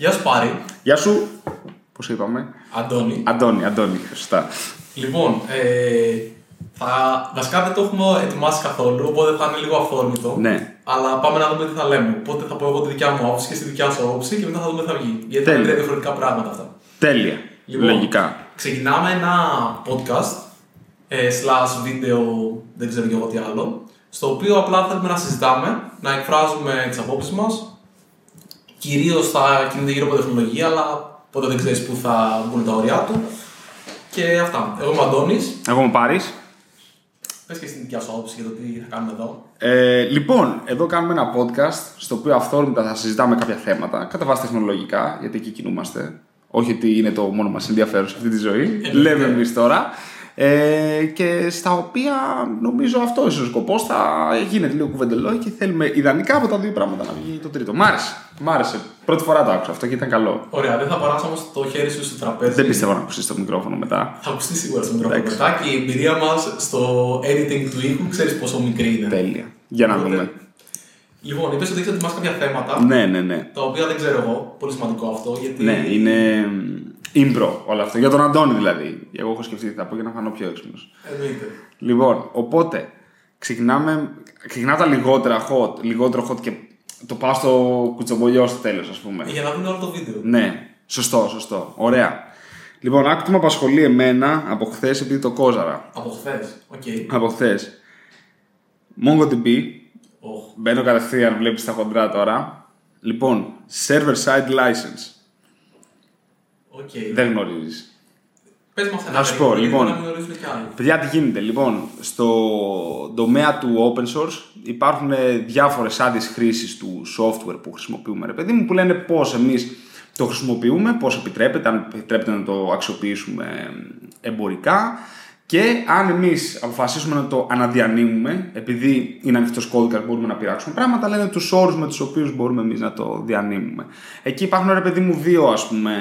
Γεια σου Πάρη. Γεια σου. Πώς είπαμε; Αντώνη. Αντώνη, Αντώνη, σωστά. Λοιπόν, ε, θα, βασικά δεν το έχουμε ετοιμάσει καθόλου, οπότε θα είναι λίγο αυθόρμητο. Ναι. Αλλά πάμε να δούμε τι θα λέμε. Οπότε θα πω εγώ τη δικιά μου άποψη και στη δικιά σου άποψη και μετά θα δούμε τι θα βγει. Γιατί θα είναι Τέλεια. τρία διαφορετικά πράγματα αυτά. Τέλεια. Λοιπόν. Λογικά. Ξεκινάμε ένα podcast, ε, slash βίντεο, δεν ξέρω και εγώ τι άλλο, στο οποίο απλά θέλουμε να συζητάμε, να εκφράζουμε τις απόψεις μας. Κυρίως θα κινείται γύρω από τεχνολογία, αλλά ποτέ δεν ξέρεις πού θα μπουν τα όρια του. Και αυτά. Εγώ είμαι ο Αντώνης. Εγώ μου πάρει. Πες και στην δικιά σου άποψη για το τι θα κάνουμε εδώ. Ε, λοιπόν, εδώ κάνουμε ένα podcast στο οποίο αυθόρμητα θα συζητάμε κάποια θέματα, κατά βάση τεχνολογικά, γιατί εκεί κινούμαστε. Όχι ότι είναι το μόνο μας ενδιαφέρον σε αυτή τη ζωή. Λέμε εμείς τώρα. Ε, και στα οποία νομίζω αυτό είναι ο σκοπός. Θα γίνεται λίγο κουβεντελό και θέλουμε ιδανικά από τα δύο πράγματα να βγει το τρίτο. Μ' άρεσε. Μ' άρεσε. Πρώτη φορά το άκουσα αυτό και ήταν καλό. Ωραία, δεν θα παράσω όμως το χέρι σου στο τραπέζι. Δεν πιστεύω να ακούσει το μικρόφωνο μετά. Θα ακουστεί σίγουρα στο μικρόφωνο Εντάξει. μετά και η εμπειρία μας στο editing του ήχου ξέρεις πόσο μικρή είναι. Τέλεια. Για να Οπότε, δούμε. Λοιπόν, είπες ότι έχεις ετοιμάσει κάποια θέματα. Ναι, ναι, ναι. Τα οποία δεν ξέρω εγώ. Πολύ σημαντικό αυτό. Γιατί Ναι, είναι impro όλο αυτό. Για τον Αντώνη δηλαδή. Εγώ έχω σκεφτεί τι θα πω για να φανώ πιο έξυπνος. Εννοείται. Λοιπόν, οπότε ξεκινάμε. Ξεκινά τα λιγότερα hot, λιγότερο hot και το πάω στο κουτσομπολιό στο τέλος, ας πούμε. Για να δουν όλο το βίντεο. Ναι, σωστό, σωστό. Ωραία. Λοιπόν, άκου τι με απασχολεί εμένα από χθες επειδή το κόζαρα. Από χθες. Οκ. Από χθες. MongoDB. Οχ. Μπαίνω κατευθείαν, βλέπεις τα χοντρά τώρα. Λοιπόν, server side license. Οκ. Δεν γνωρίζεις. Πες μας ένα Να σου περίπου, πω, γιατί λοιπόν. Να μην γνωρίζουν κι άλλοι. Παιδιά, τι γίνεται. Λοιπόν, στο τομέα του open source υπάρχουν διάφορες άδειες χρήσης του software που χρησιμοποιούμε, ρε παιδί μου, που λένε πώς εμείς το χρησιμοποιούμε, πώς επιτρέπεται, αν επιτρέπεται να το αξιοποιήσουμε εμπορικά και αν εμείς αποφασίσουμε να το αναδιανύμουμε, επειδή είναι ανοιχτός κώδικας μπορούμε να πειράξουμε πράγματα, λένε τους όρους με τους οποίους μπορούμε εμείς να το διανύμουμε. Εκεί υπάρχουν, ρε παιδί μου, δύο ας πούμε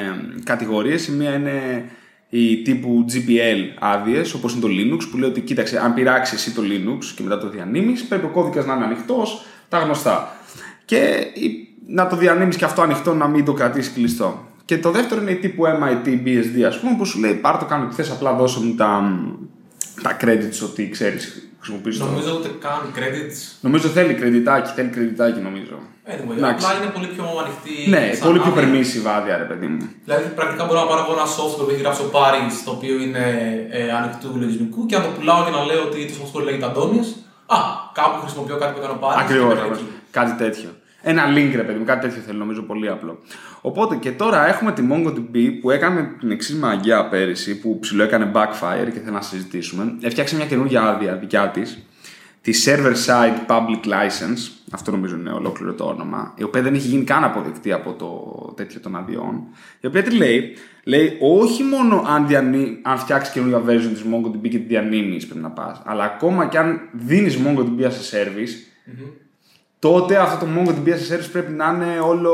κατηγορίες. Η μία είναι οι τύπου GPL άδειες, όπως είναι το Linux, που λέει ότι κοίταξε, αν πειράξεις εσύ το Linux και μετά το διανύμεις, πρέπει ο κώδικας να είναι ανοιχτός, τα γνωστά. Και η- να το διανύμεις και αυτό ανοιχτό, να μην το κρατήσεις κλειστό. Και το δεύτερο είναι η τύπου MIT BSD, ας πούμε, που σου λέει πάρ το κάνω τι θες, απλά δώσε μου τα, τα credits ότι ξέρεις, χρησιμοποιείς το. Νομίζω ότι καν credits. Νομίζω θέλει κρεντιτάκι, θέλει κρεντιτάκι νομίζω. Anyway, Εντάξει. απλά είναι πολύ πιο ανοιχτή. Ναι, σαν πολύ πιο άδεια. permissive άδεια, ρε παιδί μου. Δηλαδή, πρακτικά μπορώ να πάρω εγώ ένα software που έχει γράψει ο Πάρη, το οποίο είναι ε, ανοιχτού λογισμικού και να το πουλάω και να λέω ότι το software λέγεται Αντώνη. Α, κάπου χρησιμοποιώ κάτι που έκανε ο Πάρη. Ακριβώς. και πέρα εκεί. Κάτι τέτοιο. Ένα link, ρε παιδί μου, κάτι τέτοιο θέλω, νομίζω πολύ απλό. Οπότε και τώρα έχουμε τη MongoDB που έκανε την εξής μαγιά πέρυσι, που ψηλό έκανε backfire και θέλω να συζητήσουμε. Έφτιαξε μια καινούργια άδεια δικιά της, τη Server Side Public License, αυτό νομίζω είναι ολόκληρο το όνομα, η οποία δεν έχει γίνει καν αποδεκτή από το τέτοιο των αδειών. Η οποία τι λέει, λέει όχι μόνο αν, διανύ, αν φτιάξεις καινούργια version της MongoDB και τη διανύμεις πρέπει να πας, αλλά ακόμα και αν δίνεις MongoDB as a service, τότε αυτό το MongoDB as a service πρέπει να είναι όλο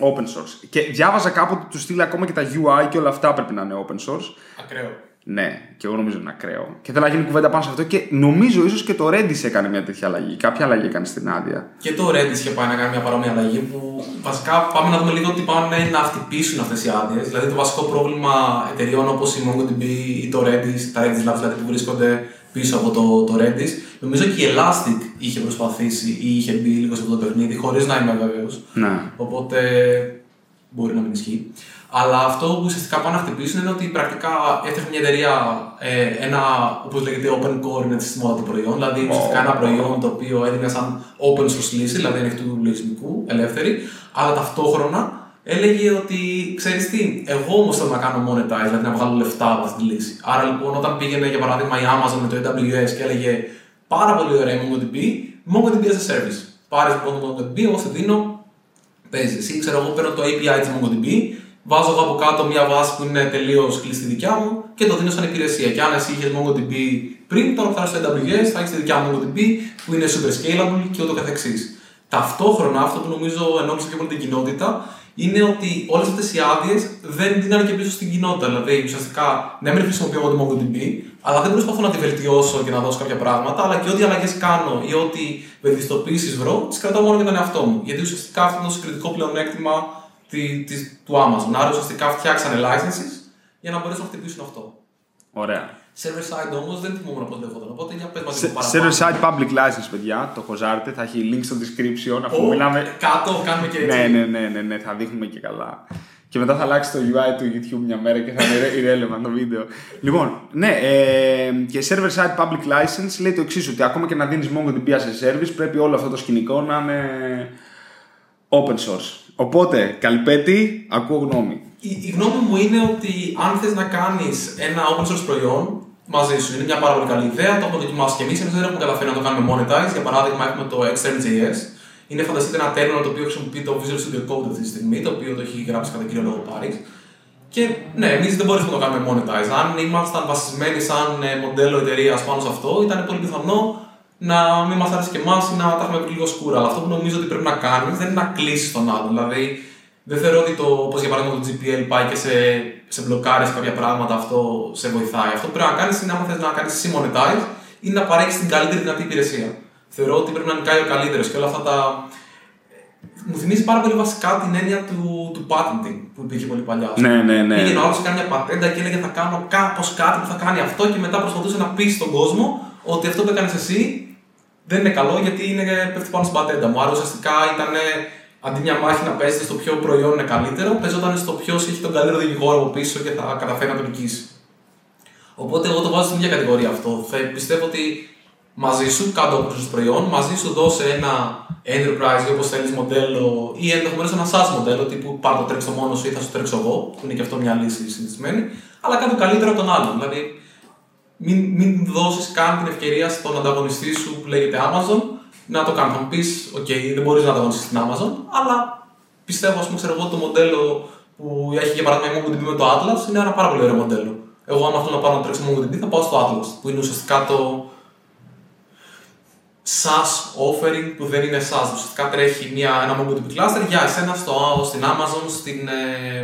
open source. Και διάβαζα κάπου ότι του στείλει ακόμα και τα UI και όλα αυτά πρέπει να είναι open source. Ακραίο. Ναι, και εγώ νομίζω είναι ακραίο. Και θέλω να γίνει κουβέντα πάνω σε αυτό και νομίζω ίσως και το Redis έκανε μια τέτοια αλλαγή. Κάποια αλλαγή έκανε στην άδεια. Και το Redis είχε πάει να κάνει μια παρόμοια αλλαγή που βασικά πάμε να δούμε λίγο τι πάνε να χτυπήσουν αυτές οι άδειες. Δηλαδή το βασικό πρόβλημα εταιριών όπως η MongoDB ή το Redis, τα Redis Labs δηλαδή που βρίσκονται πίσω από το, το Redis, νομίζω και η Elastic είχε προσπαθήσει ή είχε μπει λίγο σε αυτό το παιχνίδι χωρίς να είμαι βέβαιος. Ναι. Οπότε μπορεί να μην ισχύει. Αλλά αυτό που ουσιαστικά πάνε να χτυπήσουν είναι ότι πρακτικά έφτιαχνε μια εταιρεία ε, ένα, όπως λέγεται, open core είναι στη μόδα το προϊόν. Δηλαδή ουσιαστικά ένα προϊόν το οποίο έδινε σαν open source λύση, δηλαδή ανοιχτού λογισμικού, ελεύθερη, αλλά ταυτόχρονα έλεγε ότι ξέρεις τι, εγώ όμως θέλω να κάνω monetize, δηλαδή να βγάλω λεφτά από αυτή τη λύση. Άρα λοιπόν, όταν πήγαινε για παράδειγμα η Amazon με το AWS και έλεγε πάρα πολύ ωραία η MongoDB, MongoDB as a service. Πάρε λοιπόν το MongoDB, εγώ σε δίνω παίζεις. Εσύ, ξέρω εγώ, παίρνω το API της MongoDB, βάζω εγώ από κάτω μια βάση που είναι τελείως κλειστή δικιά μου και το δίνω σαν υπηρεσία. Και αν εσύ είχες MongoDB πριν, τώρα θα έρθεις στο AWS, θα έχεις τη δικιά μου MongoDB που είναι super scalable και ούτω καθεξής. Ταυτόχρονα, αυτό που νομίζω ενόχλησε πιο πολύ την κοινότητα είναι ότι όλες αυτές οι άδειες δεν δίνανε και πίσω στην κοινότητα. Δηλαδή, ουσιαστικά, ναι, μην χρησιμοποιώ εγώ τη MongoDB, αλλά δεν προσπαθώ να τη βελτιώσω και να δώσω κάποια πράγματα, αλλά και ό,τι αλλαγές κάνω ή ό,τι βελτιστοποιήσει βρω, τις κρατάω μόνο για τον εαυτό μου. Γιατί ουσιαστικά αυτό είναι το συγκριτικό πλεονέκτημα τη, της, του Amazon. Άρα ουσιαστικά φτιάξανε licenses για να μπορέσουν να χτυπήσουν αυτό. Ωραία. Server side όμως δεν θυμόμουν πότε δεχόταν. Οπότε για πες μας Σε- λίγο παραπάνω. Server side public license, παιδιά, το χωζάρτε, θα έχει link στο description αφού Ω, μιλάμε. Κάτω κάνουμε και έτσι. Ναι, ναι, ναι, ναι, ναι, θα δείχνουμε και καλά. Και μετά θα αλλάξει το UI του YouTube μια μέρα και θα είναι irrelevant το βίντεο. Λοιπόν, ναι, ε, και server side public license λέει το εξής: Ότι ακόμα και να δίνεις MongoDB as a service, πρέπει όλο αυτό το σκηνικό να είναι open source. Οπότε, Καλπέτη, ακούω γνώμη. Η, η γνώμη μου είναι ότι αν θες να κάνεις ένα open source προϊόν μαζί σου, είναι μια πάρα πολύ καλή ιδέα. Το έχουμε δοκιμάσει και εμείς. Εμείς δεν έχουμε καταφέρει να το κάνουμε monetize. Για παράδειγμα, έχουμε το Extern.js. Είναι φανταστείτε ένα terminal το οποίο χρησιμοποιεί το Visual Studio Code αυτή τη στιγμή, το οποίο το έχει γράψει κατά κύριο λόγο Paris. Και ναι, εμείς δεν μπορούμε να το κάνουμε monetize. Αν ήμασταν βασισμένοι σαν ε, μοντέλο εταιρείας πάνω σε αυτό, ήταν πολύ πιθανό να μην μας άρεσε και εμάς ή να τα έχουμε πει λίγο σκούρα. Αλλά αυτό που νομίζω ότι πρέπει να κάνει δεν είναι να κλείσεις τον άλλον. Δηλαδή, δεν θεωρώ ότι το, όπως για παράδειγμα το GPL πάει και σε, σε μπλοκάρεις κάποια πράγματα, αυτό σε βοηθάει. Αυτό που πρέπει να κάνεις είναι, άμα θες να κάνεις εσύ monetize, είναι να παρέχεις την καλύτερη δυνατή υπηρεσία. Θεωρώ ότι πρέπει να νικάει ο καλύτερος και όλα αυτά τα. Μου θυμίζει πάρα πολύ βασικά την έννοια του, του patenting που υπήρχε πολύ παλιά. Ναι, ναι, ναι. Πήγαινε ο άλλος, κάνει μια πατέντα και έλεγε θα κάνω κάπως κάτι που θα κάνει αυτό και μετά προσπαθούσε να πει στον κόσμο ότι αυτό που έκανες εσύ δεν είναι καλό γιατί είναι, πέφτει πάνω στην πατέντα μου. Άρα ουσιαστικά ήταν αντί μια μάχη να παίζεται στο ποιο προϊόν είναι καλύτερο, παίζονταν στο ποιος έχει τον καλύτερο δικηγόρο από πίσω και θα καταφέρει να τον νικήσει. Οπότε εγώ το βάζω στην ίδια κατηγορία αυτό. Θα πιστεύω ότι μαζί σου κάτω από το προϊόν, μαζί σου δώσε ένα enterprise ή όπως θέλεις μοντέλο ή ενδεχομένως ένα SaaS μοντέλο τύπου πάρ το τρέξω μόνος σου ή θα σου τρέξω εγώ, που είναι και αυτό μια λύση συνηθισμένη, αλλά κάτι καλύτερο από τον άλλον. Δηλαδή μην, μην δώσεις καν την ευκαιρία στον ανταγωνιστή σου που λέγεται Amazon να το κάνει. Θα μου πεις, OK, δεν μπορείς να ανταγωνιστεί την Amazon, αλλά πιστεύω, ας πούμε, ξέρω εγώ, το μοντέλο που έχει για παράδειγμα η MongoDB με το Atlas είναι ένα πάρα πολύ ωραίο μοντέλο. Εγώ, άμα θέλω να πάρω να τρέξω MongoDB, θα πάω στο Atlas, που είναι ουσιαστικά το SaaS offering που δεν είναι SaaS. Ουσιαστικά τρέχει μια, ένα MongoDB cluster για εσένα στο, στην Amazon, στην ε,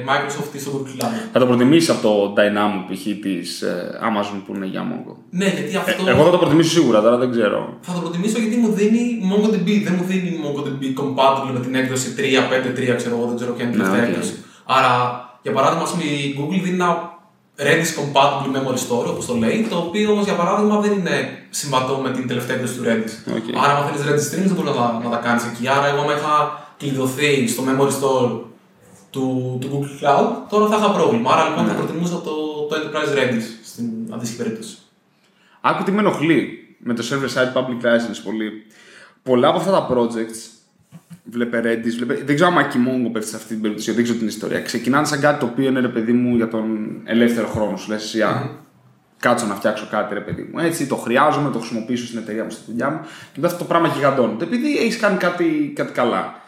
Microsoft ή στο Google Cloud. Θα το προτιμήσεις από το Dynamo π.χ. της Amazon που είναι για Mongo; Ναι, γιατί αυτό. Ε, εγώ θα το προτιμήσω σίγουρα, τώρα δεν ξέρω. Θα το προτιμήσω γιατί μου δίνει MongoDB. Δεν μου δίνει MongoDB compatible με την έκδοση 3, 5, 3, ξέρω εγώ, δεν ξέρω ποια είναι η Ναι, τελευταία οκ. έκδοση. Άρα, για παράδειγμα, ας πούμε, η Google δίνει ένα Redis compatible memory store, όπως το λέει, το οποίο όμως για παράδειγμα δεν είναι συμβατό με την τελευταία έκδοση του Redis. Οκ. Άρα, αν θέλεις Redis streams, δεν μπορείς να τα, να τα κάνεις εκεί. Άρα, εγώ, άμα είχα κλειδωθεί στο memory store του, του Google Cloud, τώρα θα είχα πρόβλημα. Άρα, λοιπόν, Ναι. θα προτιμούσα το, το Enterprise Redis στην αντίστοιχη περίπτωση. Άκου τι με ενοχλεί με το server side public license πολύ. Πολλά από αυτά τα projects, βλέπε Redis, βλέπε, δεν ξέρω αν και η Mongo πέφτει σε αυτή την περίπτωση, δεν ξέρω την ιστορία. Ξεκινάνε σαν κάτι το οποίο είναι ρε παιδί μου για τον ελεύθερο χρόνο σου. Λες, εσύ, α, κάτσω να φτιάξω κάτι ρε παιδί μου. Έτσι, το χρειάζομαι, το χρησιμοποιήσω στην εταιρεία μου, στη δουλειά μου. Και μετά αυτό το πράγμα γιγαντώνεται επειδή έχεις κάνει κάτι, κάτι καλά.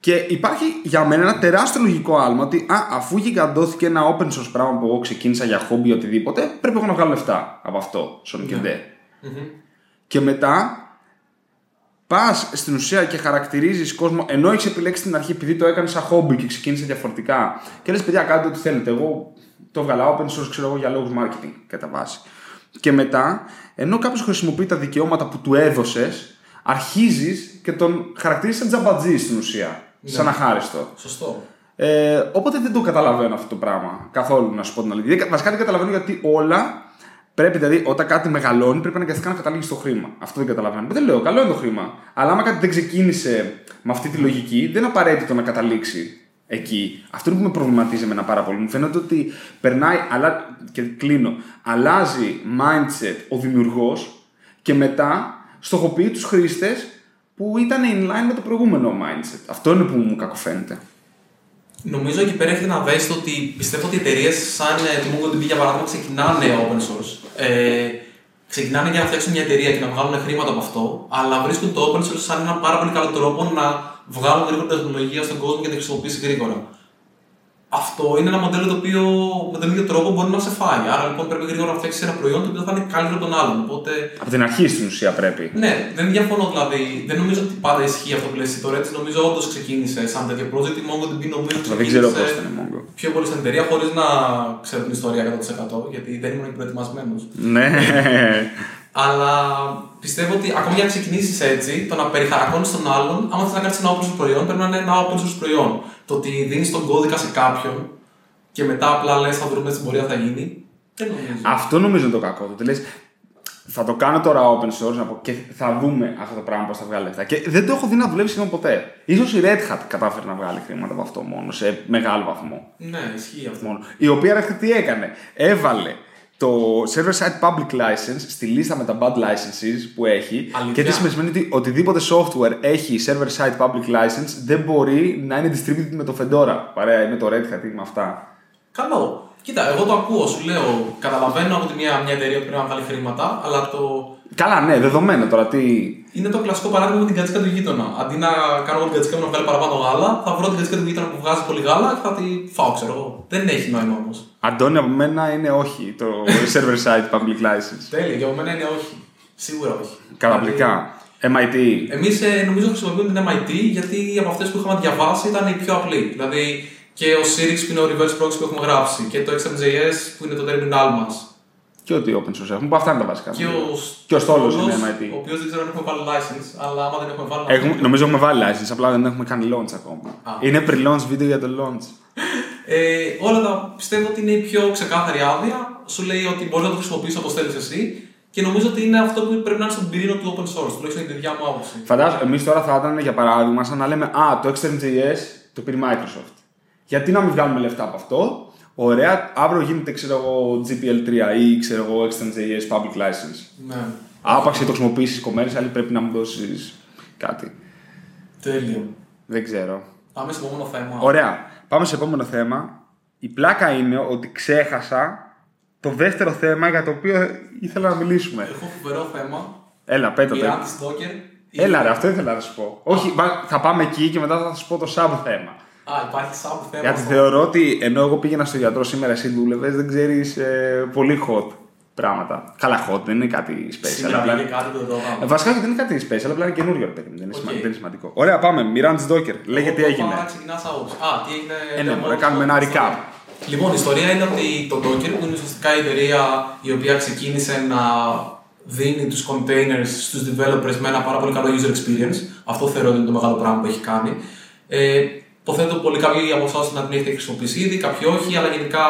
Και υπάρχει για μένα ένα τεράστιο λογικό άλμα ότι α, αφού γιγαντώθηκε ένα open source πράγμα που εγώ ξεκίνησα για χόμπι ή οτιδήποτε, πρέπει εγώ να βγάλω λεφτά από αυτό, στον και ντε. Και μετά πας στην ουσία και χαρακτηρίζεις κόσμο ενώ έχεις επιλέξει την αρχή επειδή το έκανες σαν χόμπι και ξεκίνησε διαφορετικά. Και λες, παιδιά, κάντε ό,τι θέλετε. Εγώ το έβγαλα open source, ξέρω εγώ, για λόγους marketing κατά βάση. Και μετά, ενώ κάποιος χρησιμοποιεί τα δικαιώματα που του έδωσες, αρχίζεις και τον χαρακτηρίζεις σαν τζαμπατζή στην ουσία. Σαν αχάριστο. Σωστό. Ε, οπότε δεν το καταλαβαίνω αυτό το πράγμα καθόλου, να σου πω την αλήθεια. Δεν- Βασικά δεν καταλαβαίνω γιατί όλα πρέπει, δηλαδή, όταν κάτι μεγαλώνει, πρέπει αναγκαστικά να καταλήγει στο χρήμα. Αυτό δεν καταλαβαίνω. Δεν λέω, καλό είναι το χρήμα. Αλλά άμα κάτι δεν ξεκίνησε με αυτή τη λογική, δεν είναι απαραίτητο να καταλήξει εκεί. Αυτό είναι που με προβληματίζει εμένα πάρα πολύ. Μου φαίνεται ότι περνάει, αλλά, και κλείνω, αλλάζει mindset ο δημιουργός και μετά στοχοποιεί τους χρήστες που ήταν in line με το προηγούμενο mindset. Αυτό είναι που μου κακοφαίνεται. Νομίζω εκεί πέρα έχετε να δέσετε ότι πιστεύω ότι εταιρείες σαν ε, το MongoDB για παράδειγμα ξεκινάνε open source. Ε, ξεκινάνε για να φτιάξουν μια εταιρεία και να βγάλουν χρήματα από αυτό, αλλά βρίσκουν το open source σαν ένα πάρα πολύ καλό τρόπο να βγάλουν γρήγορα τεχνολογία στον κόσμο και να τη χρησιμοποιήσει γρήγορα. Αυτό είναι ένα μοντέλο το οποίο με τον ίδιο τρόπο μπορεί να σε φάει. Άρα λοιπόν πρέπει γρήγορα να φτιάξεις ένα προϊόν το οποίο θα είναι καλύτερο από τον άλλον. Οπότε Από την αρχή στην ουσία πρέπει. ναι, δεν διαφωνώ δηλαδή. Δεν νομίζω ότι πάντα ισχύει αυτό που λες εσύ τώρα. Έτσι νομίζω όντως ξεκίνησε σαν τέτοιο project. Η MongoDB νομίζω Τώρα δεν ξέρω πώς ξεκίνησε ήταν η Mongo. πιο πολύ στην εταιρεία χωρίς να ξέρω την ιστορία 100% γιατί δεν ήμουν προετοιμασμένος. Ναι. Αλλά πιστεύω ότι ακόμη για να ξεκινήσεις έτσι, το να περιχαρακώνεις τον άλλον, άμα θες να κάνεις ένα open source προϊόν, πρέπει να είναι ένα open source προϊόν. Το ότι δίνεις τον κώδικα σε κάποιον και μετά απλά λες θα βρούμε στην πορεία θα γίνει. Δεν νομίζω. Αυτό νομίζω είναι το κακό. Το ότι λες, θα το κάνω τώρα open source να πω, και θα δούμε αυτό το πράγμα πώς θα βγάλει λεφτά. Και δεν το έχω δει να δουλεύει σχεδόν ποτέ. σω η Red Hat κατάφερε να βγάλει χρήματα από αυτό μόνο σε μεγάλο βαθμό. Ναι, ισχύει αυτό. Μόνο. Η οποία Red Hat τι έκανε. Έβαλε το server side public license στη λίστα με τα bad licenses που έχει. Αλήθεια; Και τι σημαίνει ότι οτιδήποτε software έχει server side public license δεν μπορεί να είναι distributed με το Fedora. Παρέα με το Red Hat ή με αυτά. Καλό. Κοίτα, εγώ το ακούω, σου λέω. Καταλαβαίνω από τη μια, μια εταιρεία που πρέπει να βγάλει χρήματα, αλλά το. Καλά, ναι, δεδομένο τώρα τι. Είναι το κλασικό παράδειγμα με την κατσίκα του γείτονα. Αντί να κάνω εγώ την κατσίκα μου να βγάλει παραπάνω γάλα, θα βρω την κατσίκα του γείτονα που βγάζει πολύ γάλα και θα τη φάω, ξέρω εγώ. Δεν έχει νόημα όμως. Αντώνη, από μένα είναι όχι το server side public license. Τέλεια, για μένα είναι όχι. Σίγουρα όχι. Καταπληκτικά. MIT. Εμείς ε, νομίζω χρησιμοποιούμε την MIT γιατί από αυτές που είχαμε διαβάσει ήταν η πιο απλή. Δηλαδή και ο Sirix που είναι ο reverse proxy που έχουμε γράψει και το XMJS που είναι το terminal μας. Και ό,τι open source έχουμε. Που αυτά είναι τα βασικά. Και ο, Και ο στόλος είναι ο MIT. οποίος δεν ξέρω αν έχουμε βάλει license, αλλά άμα δεν έχουμε βάλει. Έχουμε, νομίζω έχουμε βάλει license, απλά δεν έχουμε κάνει launch ακόμα. Α. Είναι pre-launch βίντεο για το launch. Ε, όλα τα πιστεύω ότι είναι η πιο ξεκάθαρη άδεια. Σου λέει ότι μπορείς να το χρησιμοποιήσεις όπως θέλεις εσύ και νομίζω ότι είναι αυτό που πρέπει να είναι στον πυρήνα του open source. Τουλάχιστον είναι η δικιά μου άποψη. Φαντάζομαι, εμείς τώρα θα ήταν για παράδειγμα σαν να λέμε Α, το XMJS το πήρε η Microsoft. Γιατί να μην βγάλουμε λεφτά από αυτό; Ωραία, αύριο γίνεται ξέρω εγώ GPL3 ή ξέρω εγώ XMJS public license. Ναι. Άπαξ και το χρησιμοποιήσεις commercial, πρέπει να μου δώσεις κάτι. Τέλειο. Δεν ξέρω. Πάμε στο επόμενο θέμα. Ωραία. Πάμε σε επόμενο θέμα. Η πλάκα είναι ότι ξέχασα το δεύτερο θέμα για το οποίο ήθελα να μιλήσουμε. Έχω φοβερό θέμα. Έλα, πέστο Η το. anti-stalker. Έλα, ρε, αυτό ήθελα να σου πω. Όχι, πα- θα πάμε εκεί και μετά θα σου πω το sub θέμα. Α, υπάρχει sub θέμα. Γιατί αυτό. θεωρώ ότι ενώ εγώ πήγαινα στο γιατρό σήμερα, εσύ δούλευες, δεν ξέρεις πολύ hot πράγματα. Καλά, hot δεν είναι κάτι special. Σήμερα απλά- πήγε κάτι το εδώ. Ε, Βασικά δεν είναι κάτι special, απλά είναι καινούριο ρε παιδί μου, δεν είναι, Οκ. σημα- δεν είναι σημαντικό. Ωραία, πάμε. Mirantis Docker. Λέγε τι έγινε. Ξεκινά άποψη. Α, τι έγινε. Ε, ναι, λέμε μωρέ, όλο κάνουμε το- ένα recap. Λοιπόν, η ιστορία είναι ότι το Docker, που είναι ουσιαστικά η εταιρεία η οποία ξεκίνησε να δίνει τους containers στους developers με ένα πάρα πολύ καλό user experience. Αυτό θεωρώ ότι είναι το μεγάλο πράγμα που έχει κάνει. Ε, υποθέτω πολύ κάποιοι από εσάς να την έχετε χρησιμοποιήσει ήδη, κάποιοι όχι, αλλά γενικά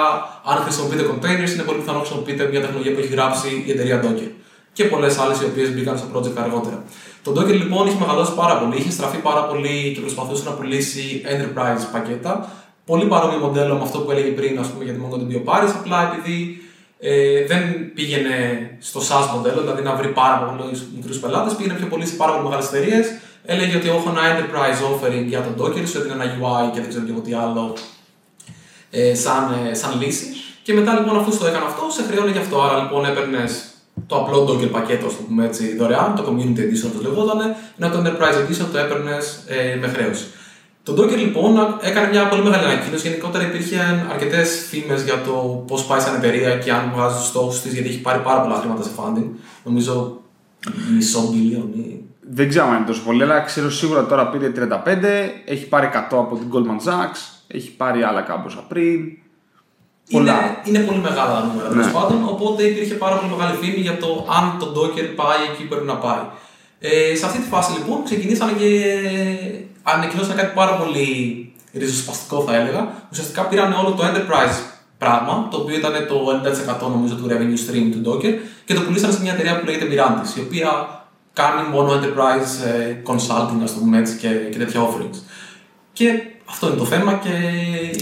αν χρησιμοποιείτε containers είναι πολύ πιθανό να χρησιμοποιείτε μια τεχνολογία που έχει γράψει η εταιρεία Docker. Και πολλές άλλες οι οποίες μπήκαν στο project αργότερα. Το Docker λοιπόν είχε μεγαλώσει πάρα πολύ, είχε στραφεί πάρα πολύ και προσπαθούσε να πουλήσει enterprise πακέτα. Πολύ παρόμοιο μοντέλο με αυτό που έλεγε πριν ας πούμε, για τη MongoDB ο Paris, απλά επειδή ε, δεν πήγαινε στο SaaS μοντέλο, δηλαδή να βρει πάρα πολλούς μικρούς πελάτες, πήγαινε πιο πολύ σε πάρα πολύ μεγάλες εταιρείες. Έλεγε ότι έχω ένα enterprise offering για τον Docker, σου έδινε ένα UI και δεν ξέρω και εγώ τι άλλο ε, σαν, ε, σαν λύση. Και μετά λοιπόν αφού το έκανε αυτό, σε χρεώνει γι' αυτό. Άρα λοιπόν έπαιρνες το απλό Docker πακέτο, ας το πούμε έτσι, δωρεάν, το Community Edition το λεγόταν, ενώ το Enterprise Edition το έπαιρνες ε, με χρέωση. Το Docker λοιπόν έκανε μια πολύ μεγάλη ανακοίνωση. Γενικότερα υπήρχαν αρκετές φήμες για το πώς πάει σαν εταιρεία και αν βγάζει τους στόχους της, γιατί έχει πάρει πάρα πολλά χρήματα σε funding. Νομίζω μισό billion ή. Δεν ξέρω αν είναι τόσο πολύ, αλλά ξέρω σίγουρα τώρα πήρε 35, έχει πάρει 100 από την Goldman Sachs, έχει πάρει άλλα κάμποσα πριν. Πολλά. Είναι, είναι πολύ μεγάλα τα νούμερα τέλος Ναι. πάντων, οπότε υπήρχε πάρα πολύ μεγάλη φήμη για το αν το Docker πάει εκεί που πρέπει να πάει. Ε, σε αυτή τη φάση λοιπόν ξεκινήσαν και ανακοινώσαν κάτι πάρα πολύ ριζοσπαστικό θα έλεγα. Ουσιαστικά πήραν όλο το enterprise πράγμα, το οποίο ήταν το 90% νομίζω του revenue stream του Docker και το πουλήσαν σε μια εταιρεία που λέγεται Mirantis, η οποία κάνει μόνο enterprise ε, consulting, ας το πούμε έτσι, και, και τέτοια offerings. Και αυτό είναι το θέμα και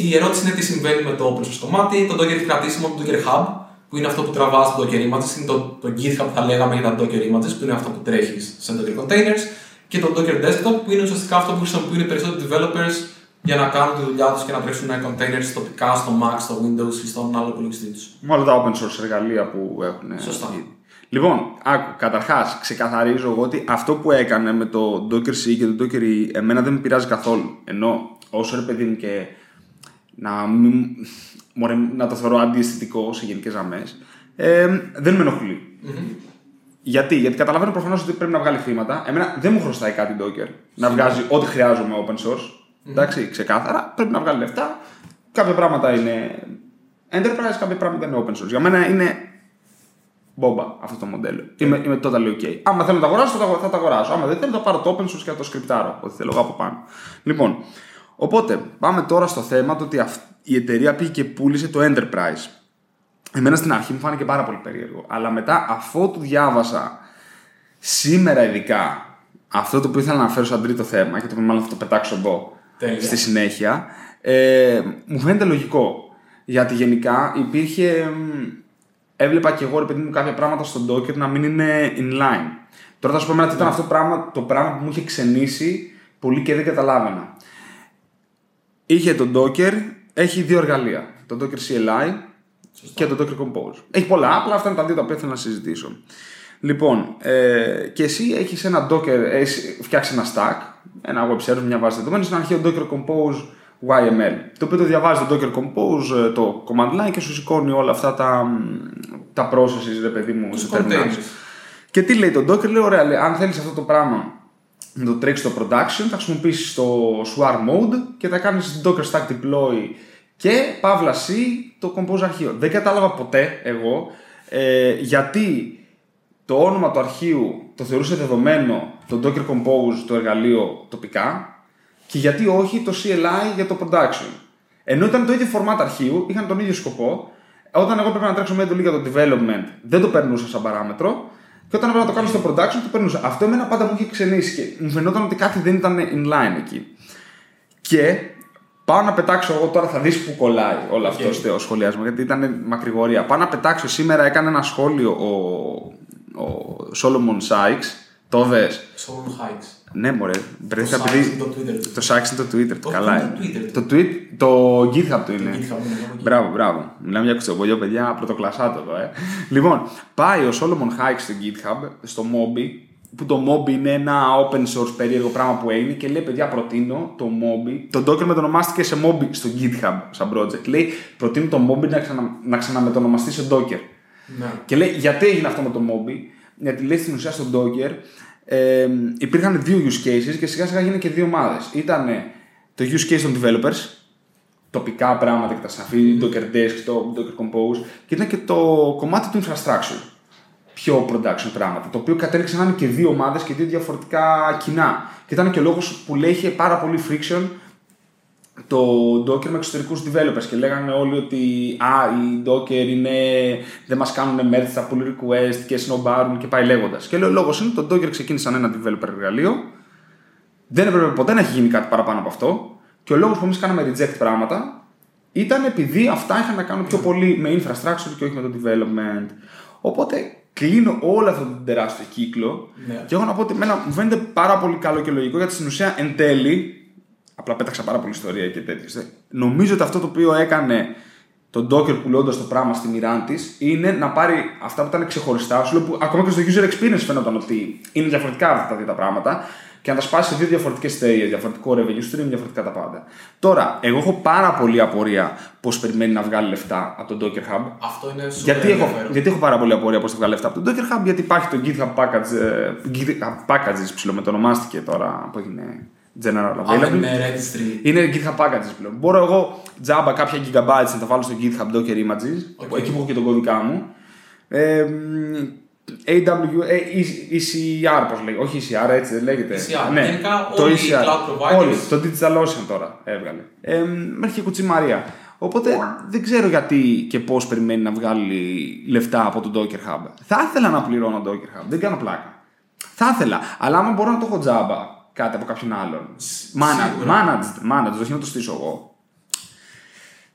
η ερώτηση είναι τι συμβαίνει με το open source κομμάτι. Το Docker έχει κρατήσει μόνο το Docker Hub, που είναι αυτό που τραβάς στο Docker Images, είναι το, το GitHub που θα λέγαμε για τα Docker Images, που είναι αυτό που τρέχεις σε Docker Containers, και το Docker Desktop, που είναι ουσιαστικά αυτό που χρησιμοποιούν οι περισσότεροι developers για να κάνουν τη δουλειά τους και να τρέξουν containers τοπικά στο Mac, στο Windows ή στον άλλο υπολογιστή τους. Με όλα τα open source εργαλεία που έχουν. Σωστά. ήδη. Λοιπόν, άκου, καταρχάς, ξεκαθαρίζω εγώ ότι αυτό που έκανε με το Docker C και το Docker E εμένα δεν με πειράζει καθόλου. Ενώ όσο ρε παιδί μου και να, μην, μωρέ, να το θεωρώ αντιαισθητικό σε γενικές γραμμές, ε, δεν με ενοχλει Γιατί, γιατί καταλαβαίνω προφανώς ότι πρέπει να βγάλει χρήματα. Εμένα δεν μου χρωστάει κάτι Docker να βγάζει ό,τι χρειάζομαι open source. Εντάξει, ξεκάθαρα. Πρέπει να βγάλει λεφτά. Κάποια πράγματα είναι enterprise, κάποια πράγματα είναι open source. Για μένα είναι μπόμπα αυτό το μοντέλο. Είμαι, είμαι totally ok. Άμα θέλω να το αγοράσω, θα το, θα το αγοράσω. Άμα δεν θέλω, θα πάρω το open source και θα το σκριπτάρω. Ό,τι θέλω εγώ από πάνω. Λοιπόν, Οπότε, πάμε τώρα στο θέμα το ότι αυ- η εταιρεία πήγε και πούλησε το Enterprise. Εμένα στην αρχή μου φάνηκε πάρα πολύ περίεργο. Αλλά μετά, αφού του διάβασα σήμερα ειδικά αυτό το οποίο ήθελα να αναφέρω σαν τρίτο θέμα και το οποίο μάλλον θα το πετάξω εδώ Τέλεια. στη συνέχεια, ε, μου φαίνεται λογικό. Γιατί γενικά υπήρχε. Μ, Έβλεπα και εγώ ρε παιδί μου κάποια πράγματα στο Docker να μην είναι inline. Τώρα θα σου πω εμένα τι ήταν αυτό το πράγμα, το πράγμα που μου είχε ξενήσει πολύ και δεν καταλάβαινα. Είχε το Docker, έχει δύο εργαλεία. Το Docker CLI και το Docker Compose. Έχει πολλά, απλά αυτά είναι τα δύο τα οποία θέλω να συζητήσω. Λοιπόν, ε, και εσύ έχεις ένα Docker, έχεις φτιάξει ένα stack, ένα web server, μια βάση δεδομένων, στην αρχή ο Docker Compose YML. Το οποίο το διαβάζει το Docker Compose, ε, το command line και σου σηκώνει όλα αυτά τα, μ, τα processes, ρε παιδί μου, Τους σε terminals. containers. Και τι λέει το Docker, λέει ωραία, λέει, αν θέλεις αυτό το πράγμα να το τρέξεις στο production, θα χρησιμοποιήσεις το swarm mode και θα κάνεις Docker stack deploy και παύλα C το compose αρχείο. Δεν κατάλαβα ποτέ εγώ ε, γιατί το όνομα του αρχείου το θεωρούσε δεδομένο το Docker Compose το εργαλείο τοπικά και γιατί όχι το CLI για το production. Ενώ ήταν το ίδιο format αρχείου, είχαν τον ίδιο σκοπό. Όταν εγώ πρέπει να τρέξω μια εντολή για το development, δεν το περνούσα σαν παράμετρο. Και όταν έπρεπε να το κάνω στο production, το περνούσα. Αυτό εμένα πάντα μου είχε ξενίσει και μου φαινόταν ότι κάτι δεν ήταν inline εκεί. Και πάω να πετάξω εγώ τώρα, θα δεις που κολλάει όλο αυτό Οκ. στο σχολιασμό, γιατί ήταν μακρηγορία. Πάω να πετάξω σήμερα, έκανε ένα σχόλιο ο, ο Solomon Hykes. Το δες. Solomon Hykes. Ναι, μωρέ. Βρέθηκα Το επειδή. Sykes είναι το Twitter του. Το Sykes είναι το Twitter του. Όχι, Καλά είναι είναι. το Twitter Το, tweet, το GitHub του είναι. GitHub είναι, ναι, Μπράβο, μπράβο. Μιλάμε για κουτσομπολιό, παιδιά, πρωτοκλασσάτο εδώ, ε. λοιπόν, πάει ο Solomon Hikes στο GitHub, στο Mobi, που το Mobi είναι ένα open source περίεργο πράγμα που έγινε και λέει, παιδιά, προτείνω το Mobi. Το Docker μετονομάστηκε σε Mobi στο GitHub σαν project. Λέει, προτείνω το Mobi να, ξανα, να ξαναμετονομαστεί σε Docker. Ναι. Και λέει, γιατί έγινε αυτό με το Mobi, γιατί λέει στην ουσίας στο Docker ε, υπήρχαν δύο use cases και σιγά σιγά γίνανε και δύο ομάδες. Ήταν το use case των developers, τοπικά πράγματα και τα σαφή, Docker Desk, το Docker Compose, και ήταν και το κομμάτι του infrastructure. Πιο production πράγματα. Το οποίο κατέληξε να είναι και δύο ομάδες και δύο διαφορετικά κοινά. Και ήταν και ο λόγος που λέει είχε πάρα πολύ friction το Docker με εξωτερικούς developers και λέγανε όλοι ότι α, οι Docker είναι, δεν μας κάνουν merge στα pull request και snowbarουν και πάει λέγοντας. Και λέει ο λόγος είναι ότι το Docker ξεκίνησε σαν ένα developer εργαλείο, δεν έπρεπε ποτέ να έχει γίνει κάτι παραπάνω από αυτό. Και ο λόγος που εμείς κάναμε reject πράγματα ήταν επειδή αυτά είχαν να κάνουν πιο πολύ με infrastructure και όχι με το development. Οπότε κλείνω όλο αυτό τον τεράστιο κύκλο Ναι. και έχω να πω ότι εμένα μου φαίνεται πάρα πολύ καλό και λογικό γιατί στην ουσία εν τέλει Απλά πέταξα πάρα πολύ ιστορία και τέτοιες. Νομίζω ότι αυτό το οποίο έκανε το Docker πουλώντας το πράγμα στη μοίρά της είναι να πάρει αυτά που ήταν ξεχωριστά, σου λέω που ακόμα και στο user experience φαίνονταν ότι είναι διαφορετικά αυτά τα δύο τα πράγματα και να τα σπάσει σε δύο διαφορετικές εταιρείε, διαφορετικό revenue stream, διαφορετικά τα πάντα. Τώρα, εγώ έχω πάρα πολύ απορία πώς περιμένει να βγάλει λεφτά από το Docker Hub. Αυτό είναι super Γιατί έχω, ενδιαφέρον. γιατί έχω πάρα πολύ απορία πώς θα βγάλει λεφτά από το Docker Hub, γιατί υπάρχει το GitHub Package, ε, GitHub Packages ψηλομετονομάστηκε τώρα που έγινε General Αν Available. δεν είναι registry. Είναι GitHub packages πλέον. Μπορώ εγώ τζάμπα κάποια gigabytes να τα βάλω στο GitHub Docker Images, Οκ. εκεί που έχω και τον κώδικά μου. Ε, AW, ε, ECR, πώς λέγεται. Όχι ECR, έτσι δεν λέγεται. ECR. Ναι, Γενικά το όλοι οι ECR. cloud providers. Όλοι. Το DigitalOcean τώρα έβγαλε. Ε, μέχρι και η κουτσή Μαρία. Οπότε δεν ξέρω γιατί και πώς περιμένει να βγάλει λεφτά από το Docker Hub. Θα ήθελα να πληρώνω Docker Hub, δεν κάνω πλάκα. Θα ήθελα, αλλά άμα μπορώ να το έχω τζάμπα κάτι από κάποιον άλλον. Managed, σίγουρα. managed, managed, όχι να το στήσω εγώ.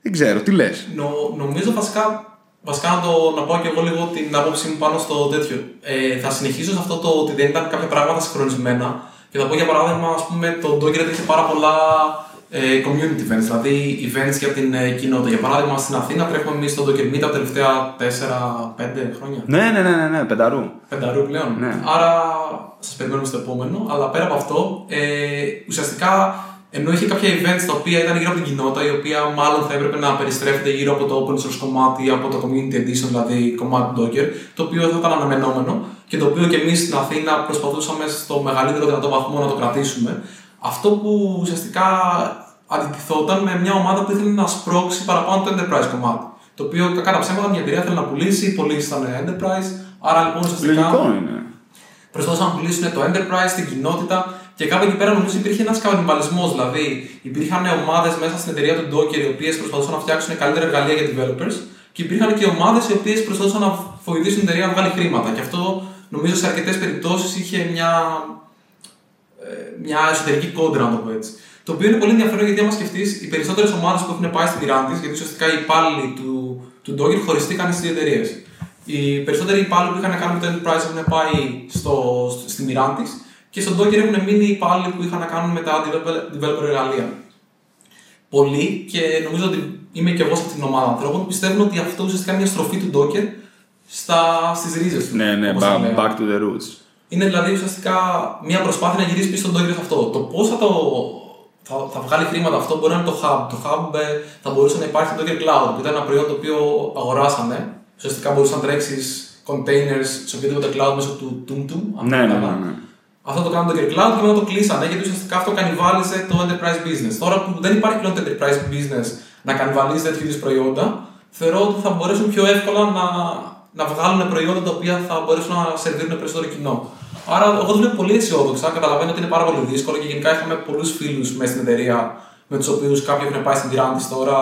Δεν ξέρω, τι λες. Νο, νομίζω βασικά, βασικά να, το, να πω και εγώ λίγο την άποψή μου πάνω στο τέτοιο. Ε, θα συνεχίσω σε αυτό το ότι δεν ήταν κάποια πράγματα συγχρονισμένα και θα πω για παράδειγμα, ας πούμε, το Docker είχε πάρα πολλά ε, community events, δηλαδή events για την ε, κοινότητα. Για παράδειγμα, στην Αθήνα τρέχουμε εμείς στο Docker Meet τα τελευταία 4-5 χρόνια. Ναι, ναι, ναι, ναι, ναι, πενταρού. Πενταρού πλέον. Ναι. Άρα σας περιμένουμε στο επόμενο. Αλλά πέρα από αυτό, ε, ουσιαστικά ενώ είχε κάποια events τα οποία ήταν γύρω από την κοινότητα, η οποία μάλλον θα έπρεπε να περιστρέφεται γύρω από το open source κομμάτι, από το community edition, δηλαδή κομμάτι του Docker, το οποίο θα ήταν αναμενόμενο και το οποίο και εμείς στην Αθήνα προσπαθούσαμε στο μεγαλύτερο δυνατό βαθμό να το κρατήσουμε. Αυτό που ουσιαστικά αντιτιθόταν με μια ομάδα που ήθελε να σπρώξει παραπάνω το enterprise κομμάτι. Το οποίο κακά τα ψέματα μια εταιρεία θέλει να πουλήσει, πολλοί ήταν enterprise, άρα λοιπόν ουσιαστικά Λογικό είναι. προσπαθούσαν να πουλήσουν το enterprise στην κοινότητα και κάπου εκεί πέρα νομίζω υπήρχε ένας κανιβαλισμό. Δηλαδή υπήρχαν ομάδες μέσα στην εταιρεία του Docker οι οποίες προσπαθούσαν να φτιάξουν καλύτερα εργαλεία για developers και υπήρχαν και ομάδες οι οποίες προσπαθούσαν να βοηθήσουν την εταιρεία να βγάλει χρήματα. Και αυτό νομίζω σε αρκετές περιπτώσεις είχε μια, ε, μια εσωτερική κόντρα, να το πω έτσι. Το οποίο είναι πολύ ενδιαφέρον γιατί, άμα σκεφτείς, οι περισσότερες ομάδες που έχουν πάει στην Mirantis, γιατί ουσιαστικά οι υπάλληλοι του, του Docker χωριστήκαν στις εταιρείες. Οι περισσότεροι υπάλληλοι που είχαν κάνει με το Enterprise έχουν πάει στο, στη Mirantis και στο Docker έχουν μείνει υπάλληλοι που είχαν να κάνουν με τα developer εργαλεία. Πολλοί και νομίζω ότι είμαι και εγώ σε αυτήν την ομάδα ανθρώπων πιστεύουν ότι αυτό ουσιαστικά είναι μια στροφή του Docker στις ρίζες του. Ναι, ναι, back, back to the roots. Είναι δηλαδή ουσιαστικά μια προσπάθεια να γυρίσει πίσω στον Docker σε αυτό. Το πώς θα το θα, θα βγάλει χρήματα αυτό μπορεί να είναι το hub. Το hub ε, θα μπορούσε να υπάρχει στο Docker Cloud, που ήταν ένα προϊόν το οποίο αγοράσανε. Ουσιαστικά μπορούσες να τρέξεις containers σε οποιοδήποτε cloud μέσω του TumTum. Ναι, ναι, ναι, ναι. Αυτό το κάνουν το Docker Cloud και μετά το κλείσανε γιατί ουσιαστικά αυτό κανιβάλιζε το enterprise business. Τώρα που δεν υπάρχει πλέον το enterprise business να κανιβαλίζει τέτοιου είδους προϊόντα, θεωρώ ότι θα μπορέσουν πιο εύκολα να, να βγάλουν προϊόντα τα οποία θα μπορέσουν να σερβίρουν περισσότερο κοινό. Άρα, εγώ το βλέπω πολύ αισιόδοξα. Καταλαβαίνω ότι είναι πάρα πολύ δύσκολο και γενικά είχαμε πολλούς φίλους μέσα στην εταιρεία με τους οποίους κάποιοι έχουν πάει στην Τυράννη τώρα.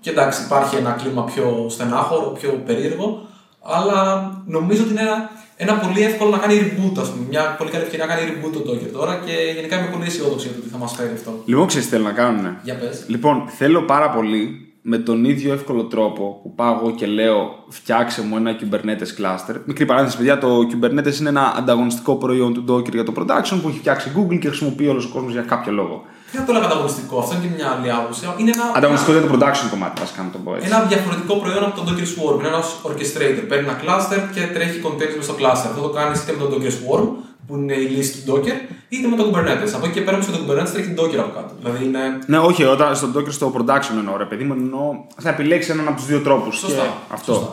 Και εντάξει, υπάρχει ένα κλίμα πιο στενάχωρο, πιο περίεργο. Αλλά νομίζω ότι είναι ένα, ένα πολύ εύκολο να κάνει reboot, ας πούμε. Μια πολύ καλή ευκαιρία να κάνει reboot το Docker τώρα και γενικά είμαι πολύ αισιόδοξο για το τι θα μας φέρει αυτό. Λοιπόν, ξέρεις τι θέλω να κάνουν. Για πες. Λοιπόν, θέλω πάρα πολύ με τον ίδιο εύκολο τρόπο που πάω εγώ και λέω φτιάξε μου ένα Kubernetes cluster. Μικρή παρένθεση, παιδιά, το Kubernetes είναι ένα ανταγωνιστικό προϊόν του Docker για το production που έχει φτιάξει Google και χρησιμοποιεί όλος ο κόσμος για κάποιο λόγο. Τι να το λέγα ανταγωνιστικό, αυτό είναι και μια άλλη άποψη. Είναι ένα, Ανταγωνιστικό για το production κομμάτι, βασικά να το πω έτσι. ένα διαφορετικό προϊόν από το Docker Swarm. Είναι ένας orchestrator. Παίρνει ένα cluster και τρέχει containers μέσα στο cluster. Αυτό το κάνεις είτε με το Docker Swarm, που είναι η λύση του Docker, είτε με το Kubernetes. Από εκεί και πέρα, στο Kubernetes τρέχει Docker από κάτω. Δηλαδή είναι. Ναι, όχι, όταν στο Docker στο production εννοώ, ρε παιδί μου, εννοώ θα επιλέξεις έναν από τους δύο τρόπους. Σωστά, αυτό. σωστά.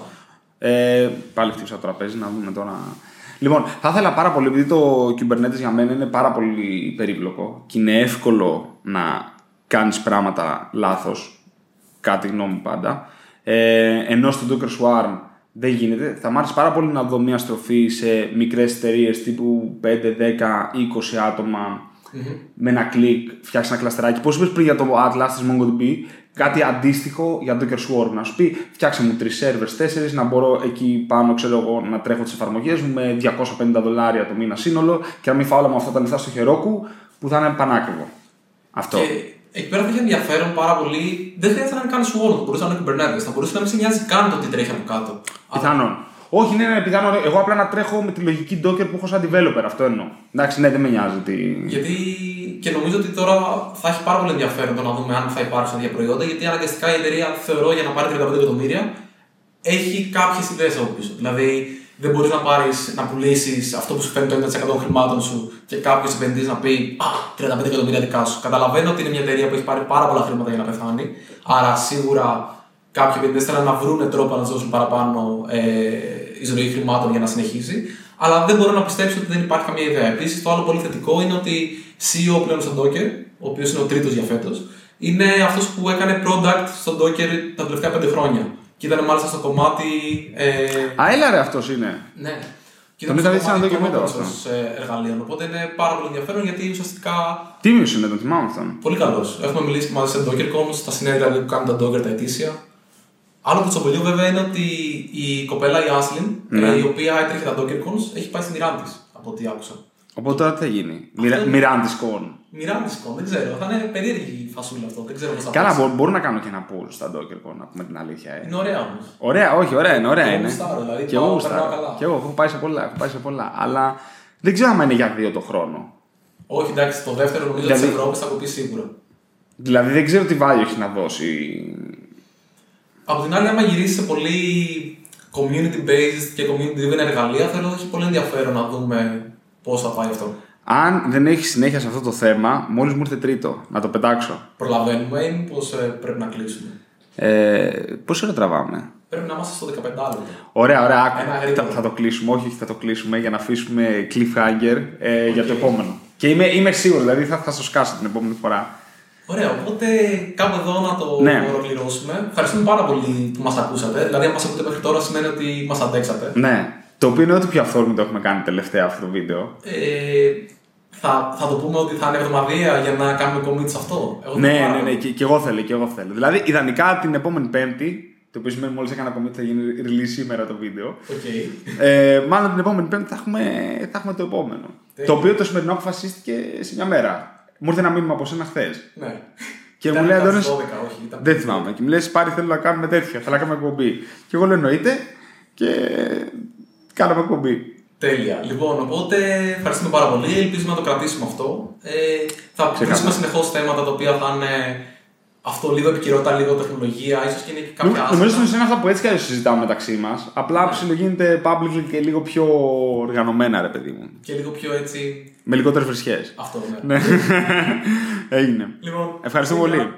Ε, πάλι χτύπησα το τραπέζι, να δούμε τώρα. Λοιπόν, θα ήθελα πάρα πολύ, επειδή το Kubernetes για μένα είναι πάρα πολύ περίπλοκο και είναι εύκολο να κάνεις πράγματα λάθος, κάτι γνώμη μου πάντα, ε, ενώ στο Docker Swarm δεν γίνεται. Θα μ' άρεσε πάρα πολύ να δω μια στροφή σε μικρές εταιρείες τύπου 5, 10, 20 άτομα με ένα κλικ, φτιάξεις ένα κλαστεράκι. Πώ είπες πριν για το Atlas της MongoDB, κάτι αντίστοιχο για Docker Swarm. Να σου πει, φτιάξε μου τρεις servers, τέσσερις, να μπορώ εκεί πάνω, ξέρω εγώ, να τρέχω τις εφαρμογές μου με 250 δολάρια το μήνα σύνολο και να μην φάω όλα με αυτά τα λεφτά στο χερόκου που θα είναι πανάκριβο. Αυτό. Και εκεί πέρα θα είχε ενδιαφέρον πάρα πολύ. Δεν χρειάζεται να είναι καν Swarm, θα μπορούσε να είναι Kubernetes. Θα μπορούσε να μην σε νοιάζει καν το τι τρέχει από κάτω. Πιθανόν. Όχι, ναι, ναι, πιθανόν. Εγώ απλά να τρέχω με τη λογική Docker που έχω σαν developer. Αυτό εννοώ. Εντάξει, ναι, δεν με νοιάζει. Τι... Γιατί και νομίζω ότι τώρα θα έχει πάρα πολύ ενδιαφέρον το να δούμε αν θα υπάρξουν τέτοια προϊόντα. Γιατί αναγκαστικά η εταιρεία θεωρώ για να πάρει 35 εκατομμύρια έχει κάποιες ιδέες από πίσω. Δηλαδή δεν μπορείς να πάρεις να πουλήσεις αυτό που σου φέρνει το 1% των χρημάτων σου και κάποιος επενδυτή να πει Α, 35 εκατομμύρια δικά σου. Καταλαβαίνω ότι είναι μια εταιρεία που έχει πάρει πάρα πολλά χρήματα για να πεθάνει. Άρα σίγουρα κάποιοι επενδυτές θέλουν να βρουν τρόπο να του δώσουν παραπάνω ε, εισρωή χρημάτων για να συνεχίσει. Αλλά δεν μπορώ να πιστέψω ότι δεν υπάρχει καμία ιδέα. Επίσης, το άλλο πολύ θετικό είναι ότι CEO πλέον στο Docker, ο οποίος είναι ο τρίτος για φέτος, είναι αυτός που έκανε product στο Docker τα τελευταία πέντε χρόνια. Και ήταν μάλιστα στο κομμάτι. Ε, Α, έλα ρε, αυτός είναι. ναι. Και Τον ήταν είχα στο δει σε ένα κομμάτι Docker των Meetup open αυτό. source, ε, εργαλείων. Οπότε είναι πάρα πολύ ενδιαφέρον γιατί ουσιαστικά Τίμιος είναι, τον θυμάμαι αυτόν. Πολύ καλός. Έχουμε μιλήσει και μαζί σε DockerCon, στα συνέδρια δηλαδή, που κάνουν τα Docker τα ετήσια. Άλλο που τσομπολιό βέβαια είναι ότι η κοπέλα η Ashlyn, Ναι. ε, η οποία έτρεχε τα DockerCons, έχει πάει στην Ιράν της, από ό,τι άκουσα. Οπότε τώρα τι θα γίνει; Αυτό- Μοιράντη κον. Μοιράντισκον, δεν ξέρω. Θα είναι περίεργη η φασούλα αυτό. Δεν ξέρω πώς θα Καλά, πάει. μπο- μπορώ να κάνω και ένα pool στα Docker Con, να πούμε την αλήθεια. Ε. Είναι ωραία όμως. Ωραία, όχι, ωραία είναι, ωραία Εγώ είναι. γουστάρω, δηλαδή, και εγώ πάω, γουστάρω. περνάω καλά. Και εγώ έχω πάει σε πολλά, έχω πάει σε πολλά. Αλλά δεν ξέρω αν είναι για δύο το χρόνο. Όχι, εντάξει, το δεύτερο νομίζω Δηλαδή- τη Ευρώπη θα κοπεί σίγουρα. Δηλαδή δεν ξέρω τι value έχει να δώσει. Από την άλλη, άμα γυρίσεις σε πολύ community based και community driven εργαλεία, θέλω ότι έχει πολύ ενδιαφέρον να δούμε πώς θα πάει αυτό. Αν δεν έχεις συνέχεια σε αυτό το θέμα, μόλις μου ήρθε τρίτο, να το πετάξω. Προλαβαίνουμε ή μήπω πρέπει να κλείσουμε. Ε, πόση ώρα τραβάμε; Πρέπει να είμαστε στο 15 λεπτό. Ωραία, ωραία. άκου. Ένα Θα, γρήγορο. θα το κλείσουμε. Όχι, όχι, θα το κλείσουμε για να αφήσουμε cliffhanger ε, για το επόμενο. Και είμαι, είμαι σίγουρος, δηλαδή θα, θα στο σκάσω την επόμενη φορά. Ωραία, οπότε κάπου εδώ να το Ναι. ολοκληρώσουμε. Ευχαριστούμε πάρα πολύ που μας ακούσατε. Δηλαδή, αν μας ακούτε μέχρι τώρα, σημαίνει ότι μας αντέξατε. Ναι. Το οποίο είναι ό,τι πιο αυθόρμητο έχουμε κάνει τελευταία αυτό το βίντεο. Ε, θα, θα το πούμε ότι θα είναι εβδομαδιαία για να κάνουμε commit σε αυτό. Εγώ Ναι, δεν ναι, ξέρω. ναι, και, και εγώ θέλω, και εγώ θέλω. Δηλαδή, ιδανικά την επόμενη Πέμπτη, το οποίο σημαίνει μόλις έκανα commit θα γίνει release σήμερα το βίντεο. Οκ. Ε, μάλλον την επόμενη Πέμπτη θα έχουμε, θα έχουμε το επόμενο. Τέλεια. Το οποίο το σημερινό αποφασίστηκε σε μια μέρα. Μου ήρθε ένα μήνυμα από σένα χθες. Ναι. Και Ήταν μου λέει κατά Αντώνης, τις 12, όχι. Ήταν... Δεν θυμάμαι. Και μου λέει πάρει θέλω να κάνουμε τέτοια. Θέλω να κάνουμε εκπομπή. Και εγώ λέω εννοείται. Και κάναμε εκπομπή. Τέλεια. Λοιπόν, οπότε ευχαριστούμε πάρα πολύ. Ελπίζουμε να το κρατήσουμε αυτό. Ε, θα βρίσκουμε συνεχώς θέματα τα οποία θα είναι αυτό λίγο επικαιρότητα, λίγο τεχνολογία, ίσως και είναι και κάποια Νομ- άσχημα. Νομίζω ότι είναι αυτά που έτσι και αλλιώς συζητάμε μεταξύ μας. Απλά ψιλογίνεται public και λίγο πιο οργανωμένα, ρε παιδί μου. Και λίγο πιο έτσι. Με λιγότερες βρισχές. Αυτό, ναι. Ναι. Έγινε. Λοιπόν, Ευχαριστώ τέλεια. πολύ.